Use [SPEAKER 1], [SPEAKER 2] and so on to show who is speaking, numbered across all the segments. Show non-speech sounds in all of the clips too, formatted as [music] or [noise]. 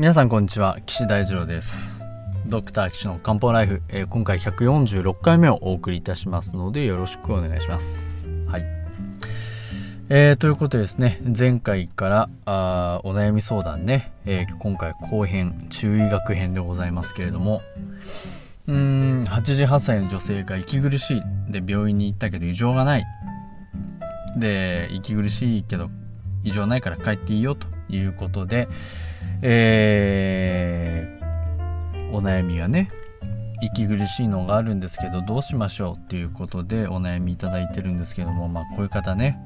[SPEAKER 1] 皆さんこんにちは。岸大二郎です。ドクター岸の漢方ライフ、えー、今回146回目をお送りいたしますのでよろしくお願いします。はい。えー、ということでですね前回からあお悩み相談ね、えー、今回後編中医学編でございますけれどもうーん88歳の女性が息苦しい。で病院に行ったけど異常がない。で息苦しいけど異常ないから帰っていいよということで、えー、お悩みがね息苦しいのがあるんですけどどうしましょうっていうことでお悩みいただいてるんですけどもまあこういう方ね。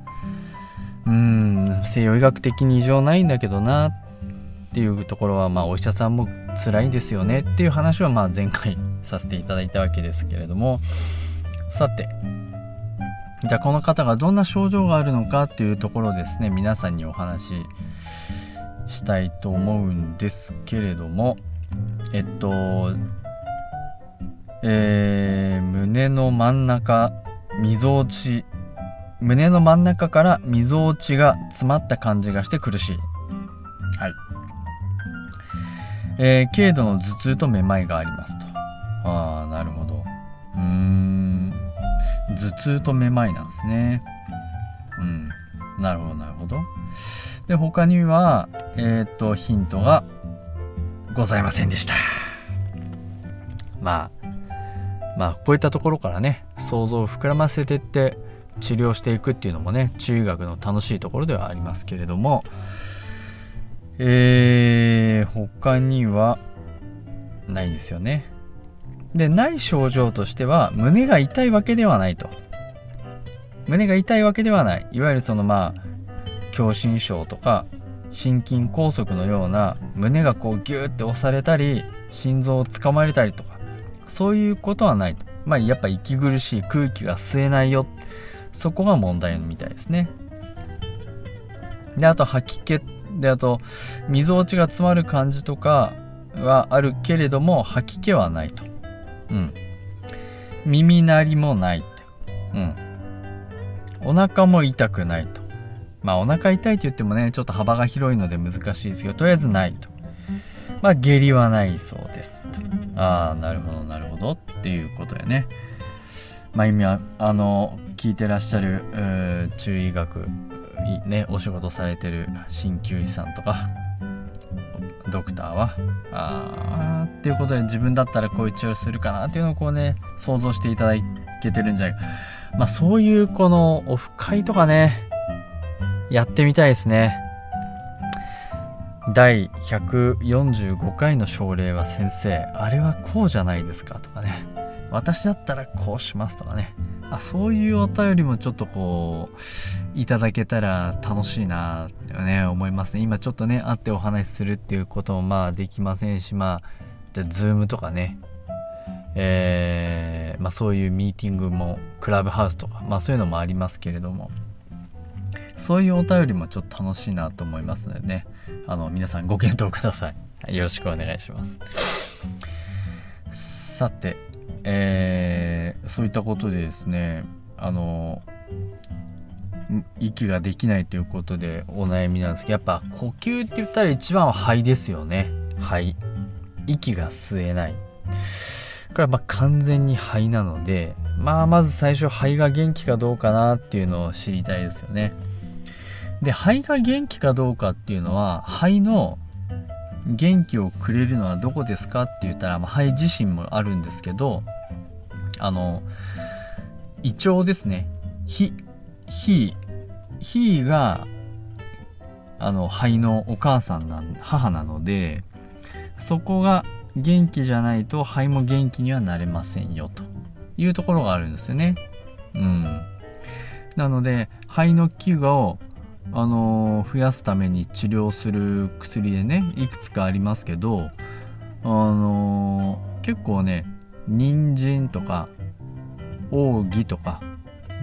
[SPEAKER 1] うん西洋医学的に異常ないんだけどなっていうところはまあお医者さんも辛いんですよねっていう話はまあ前回させていただいたわけですけれども。さてじゃあこの方がどんな症状があるのかっていうところですね。皆さんにお話ししたいと思うんですけれどもえっとえー、胸の真ん中みぞおち胸の真ん中からみぞおちが詰まった感じがして苦しい。はい。えー、軽度の頭痛とめまいがありますと。ああなるほど。うーん。頭痛とめまいなんですね。うんなるほどなるほど。で他にはえっ、とヒントがございませんでした。まあまあこういったところからね想像を膨らませてって治療していくっていうのもね中学の楽しいところではありますけれども。えー、他にはないんですよね。でない症状としては胸が痛いわけではないと。胸が痛いわけではない。いわゆるそのまあ狭心症とか心筋梗塞のような胸がこうギューって押されたり心臓をつかまれたりとかそういうことはないと。まあやっぱ息苦しい空気が吸えないよ。そこが問題みたいですね。であと吐き気。であとみぞおちが詰まる感じとかはあるけれども吐き気はないと。うん。耳鳴りもないと。うん。お腹も痛くないと。まあお腹痛いと言ってもねちょっと幅が広いので難しいですけどとりあえずないと。まあ下痢はないそうですと。ああなるほどなるほど。っていうことやね。まあ今あの聞いてらっしゃる中医学ねお仕事されてる鍼灸師さんとかドクターはああっていうことで自分だったらこういう治療するかなっていうのをこうね想像していただけてるんじゃないか。まあそういうこのオフ会とかねやってみたいですね。第145回の症例は先生あれはこうじゃないですかとかね。私だったらこうしますとかね。あそういうお便りもちょっとこういただけたら楽しいなってね思いますね。今ちょっとね会ってお話しするっていうこともまあできませんしまあじゃあ Zoom とかねえー、まあそういうミーティングもクラブハウスとかまあそういうのもありますけれどもそういうお便りもちょっと楽しいなと思いますのでね。あの皆さんご検討ください。よろしくお願いします。さてえー、そういったことでですねあの息ができないということでお悩みなんですけどやっぱ呼吸って言ったら一番は肺ですよね。肺息が吸えないこれはま完全に肺なのでまあまず最初肺が元気かどうかなっていうのを知りたいですよね。で肺が元気かどうかっていうのは肺の元気をくれるのはどこですかって言ったら、まあ、肺自身もあるんですけどあの胃腸ですね。火火火があの肺のお母さんなん母なのでそこが元気じゃないと肺も元気にはなれませんよというところがあるんですよね。うん。なので肺の器具をあの増やすために治療する薬でねいくつかありますけどあの結構ね人参とか奥義とか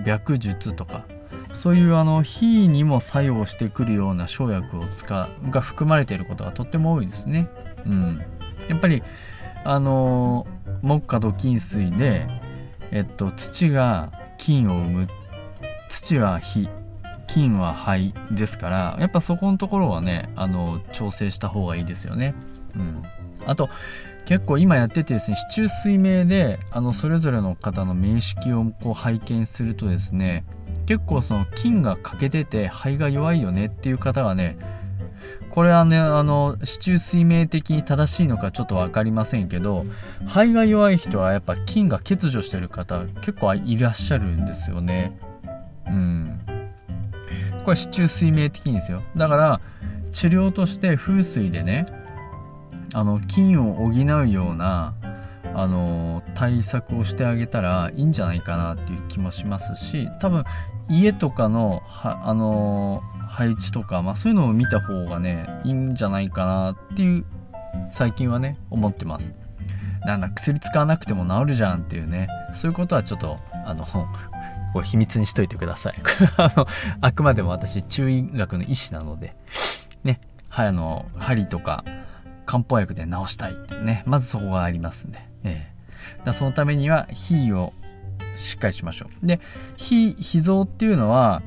[SPEAKER 1] 白術とかそういうあの火にも作用してくるような生薬を使うが含まれていることがとっても多いですね。うん、やっぱりあの木下土金水で、えっと、土が金を生む土は火金は肺ですからやっぱそこのところはねあの調整した方がいいですよね。うん、あと結構今やっててですね市中水明であのそれぞれの方の面識をこう拝見するとですね結構その菌が欠けてて肺が弱いよねっていう方がねこれはねあの市中水明的に正しいのかちょっと分かりませんけど肺が弱い人はやっぱ菌が欠如してる方結構いらっしゃるんですよね。うん。これ市中水明的にですよ。だから治療として風水でねあの菌を補うようなあの対策をしてあげたらいいんじゃないかなっていう気もしますし多分家とかのはあの配置とか、まあ、そういうのを見た方がねいいんじゃないかなっていう最近はね思ってます。なんだ薬使わなくても治るじゃんっていうね。そういうことはちょっとあの [laughs] こう秘密にしといてください。[laughs] あのあくまでも私中医学の医師なのでねはあの針とか漢方薬で治したいってね。まずそこがありますんで、ええ、だそのためには火をしっかりしましょう。で火脾臓っていうのは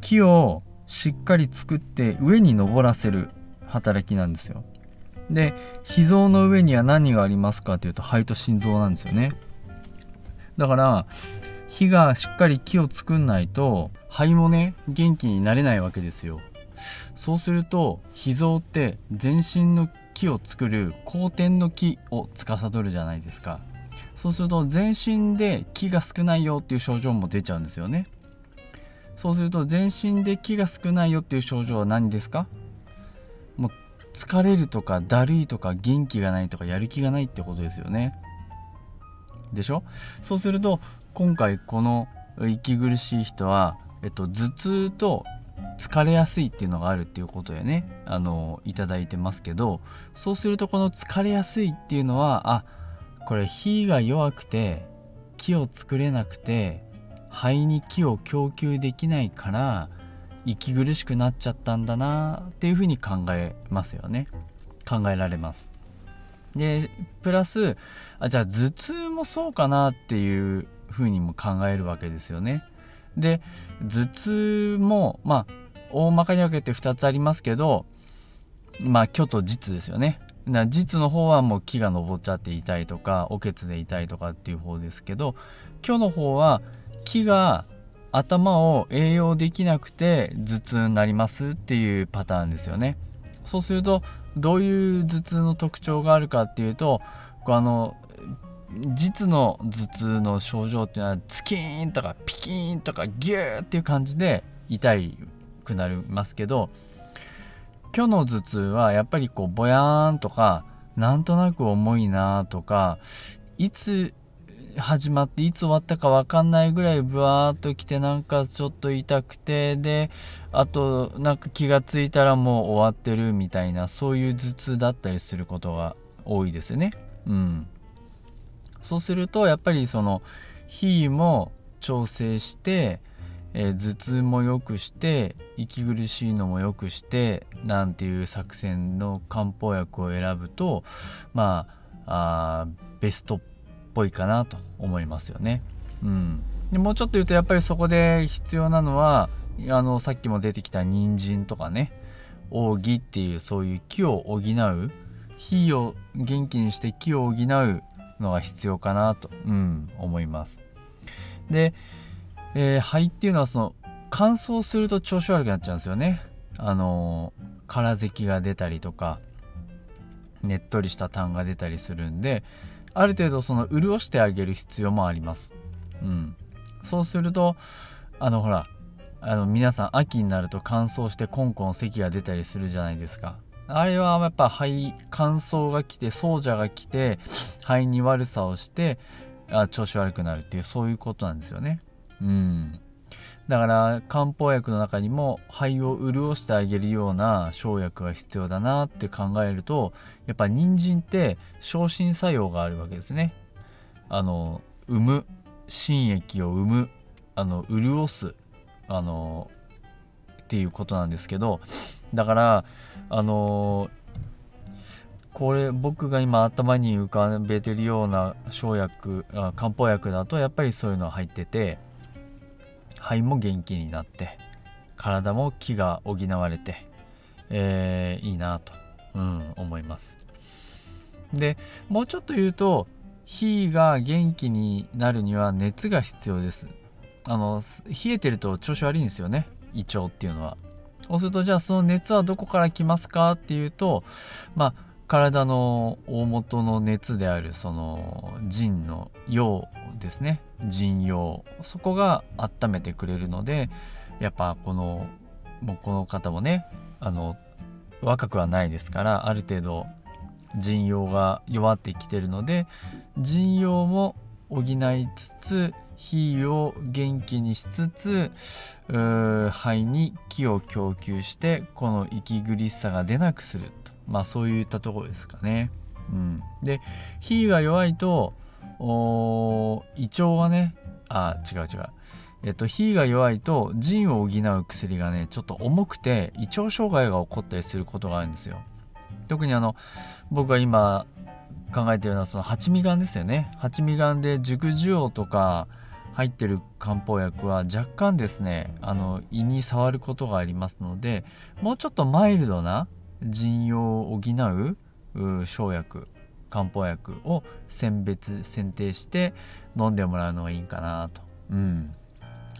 [SPEAKER 1] 木をしっかり作って上に登らせる働きなんですよ。で脾臓の上には何がありますかというと肺と心臓なんですよね。だから火がしっかり木を作んないと肺もね元気になれないわけですよ。そうすると脾臓って全身の木を作る後天の木を司るじゃないですか。そうすると全身で木が少ないよっていう症状も出ちゃうんですよね。そうすると全身で木が少ないよっていう症状は何ですか？もう疲れるとかだるいとか元気がないとかやる気がないってことですよね。でしょ？そうすると今回この息苦しい人は、えっと、頭痛と疲れやすいっていうのがあるっていうことでね。あのいただいてますけどそうするとこの疲れやすいっていうのはあこれ火が弱くて木を作れなくて肺に木を供給できないから息苦しくなっちゃったんだなっていうふうに考えますよね。考えられます。でプラスあじゃあ頭痛もそうかなっていうふうにも考えるわけですよね。で頭痛もまあ大まかに分けて2つありますけどまあ虚と実ですよね。な実の方はもう木が登っちゃって痛いとかおけつで痛いとかっていう方ですけど虚の方は木が頭を栄養できなくて頭痛になりますっていうパターンですよね。そうするとどういう頭痛の特徴があるかっていうとあの実の頭痛の症状っていうのはツキーンとかピキーンとかギューっていう感じで痛くなりますけど今日の頭痛はやっぱりこうぼやーんとかなんとなく重いなとかいつ始まっていつ終わったか分かんないぐらいブワーっと来てなんかちょっと痛くてであとなんか気が付いたらもう終わってるみたいなそういう頭痛だったりすることが多いですよね。うん、そうするとやっぱりその火も調整して、えー、頭痛も良くして息苦しいのも良くしてなんていう作戦の漢方薬を選ぶとまあベストっぽいかなと思いますよね。うん、でもうちょっと言うとやっぱりそこで必要なのはあのさっきも出てきた人参とかね奥義っていうそういう木を補う火を元気にして木を補うのが必要かなと、うん、思います。で、えー、肺っていうのはその乾燥すると調子悪くなっちゃうんですよね。あの空咳が出たりとかねっとりした痰が出たりするんである程度その潤してあげる必要もあります。うん、そうするとあのほらあの皆さん秋になると乾燥してコンコン咳が出たりするじゃないですか。あれはやっぱ肺乾燥が来て奏者が来て肺に悪さをしてあ調子悪くなるっていうそういうことなんですよね。うん。だから漢方薬の中にも肺を潤してあげるような生薬が必要だなって考えるとやっぱ人参って昇進作用があるわけですね。あの生む心液を生むあの潤すあのっていうことなんですけどだからあのこれ僕が今頭に浮かべてるような生薬漢方薬だとやっぱりそういうのは入ってて肺も元気になって体も気が補われて、えー、いいなと、うん、思います。でもうちょっと言うと火が元気になるには熱が必要ですあの冷えてると調子悪いんですよね胃腸っていうのはそうするとじゃあその熱はどこから来ますかっていうとまあ体の大元の熱であるその腎の陽ですね。腎陽そこが温めてくれるのでやっぱこのもうこの方もねあの若くはないですからある程度腎陽が弱ってきてるので腎陽も補いつつ火を元気にしつつ肺に気を供給してこの息苦しさが出なくすると。まあそういったところですかね。うん、で火が弱いとお胃腸はねあ違う違うえっと火が弱いと腎を補う薬がねちょっと重くて胃腸障害が起こったりすることがあるんですよ。特にあの僕が今考えてるのはその八味丸ですよね。八味丸で熟樹葉とか入ってる漢方薬は若干ですねあの胃に触ることがありますのでもうちょっとマイルドな腎陽を補う生薬漢方薬を選別選定して飲んでもらうのがいいかなと、うん、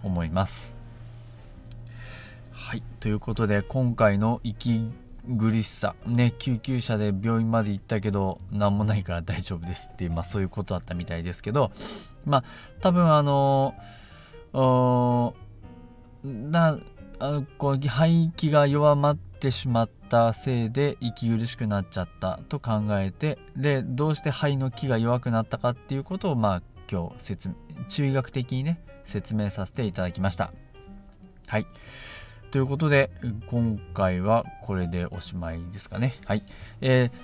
[SPEAKER 1] 思います。はいということで今回の息苦しさね救急車で病院まで行ったけど何もないから大丈夫ですっていう、まあ、そういうことだったみたいですけどまあ多分あのなあのこう排気が弱まっててしまったせいで息苦しくなっちゃったと考えてでどうして肺の気が弱くなったかっていうことをまあ今日説中医学的にね説明させていただきました。はいということで、今回はこれでおしまいですかね。はい。えー、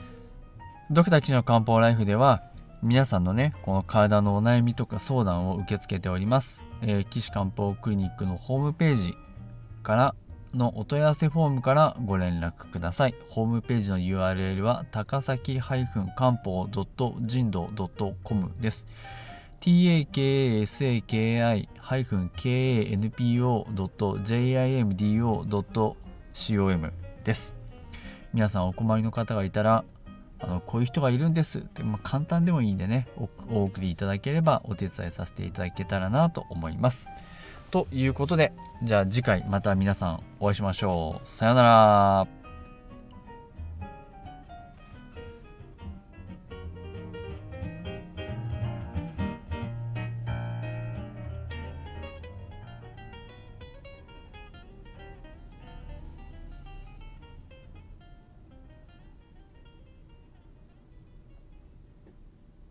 [SPEAKER 1] ドクター騎士の漢方ライフでは、皆さんのね、この体のお悩みとか相談を受け付けております。えー、岸漢方クリニックのホームページからのお問い合わせフォームからご連絡ください。ホームページの URL は高崎漢方人道 .com です。takasaki-kanpo.jimdo.com です。皆さんお困りの方がいたら、あのこういう人がいるんですって、まあ、簡単でもいいんでねお送りいただければお手伝いさせていただけたらなと思います。ということでじゃあ次回また皆さんお会いしましょう。さようなら。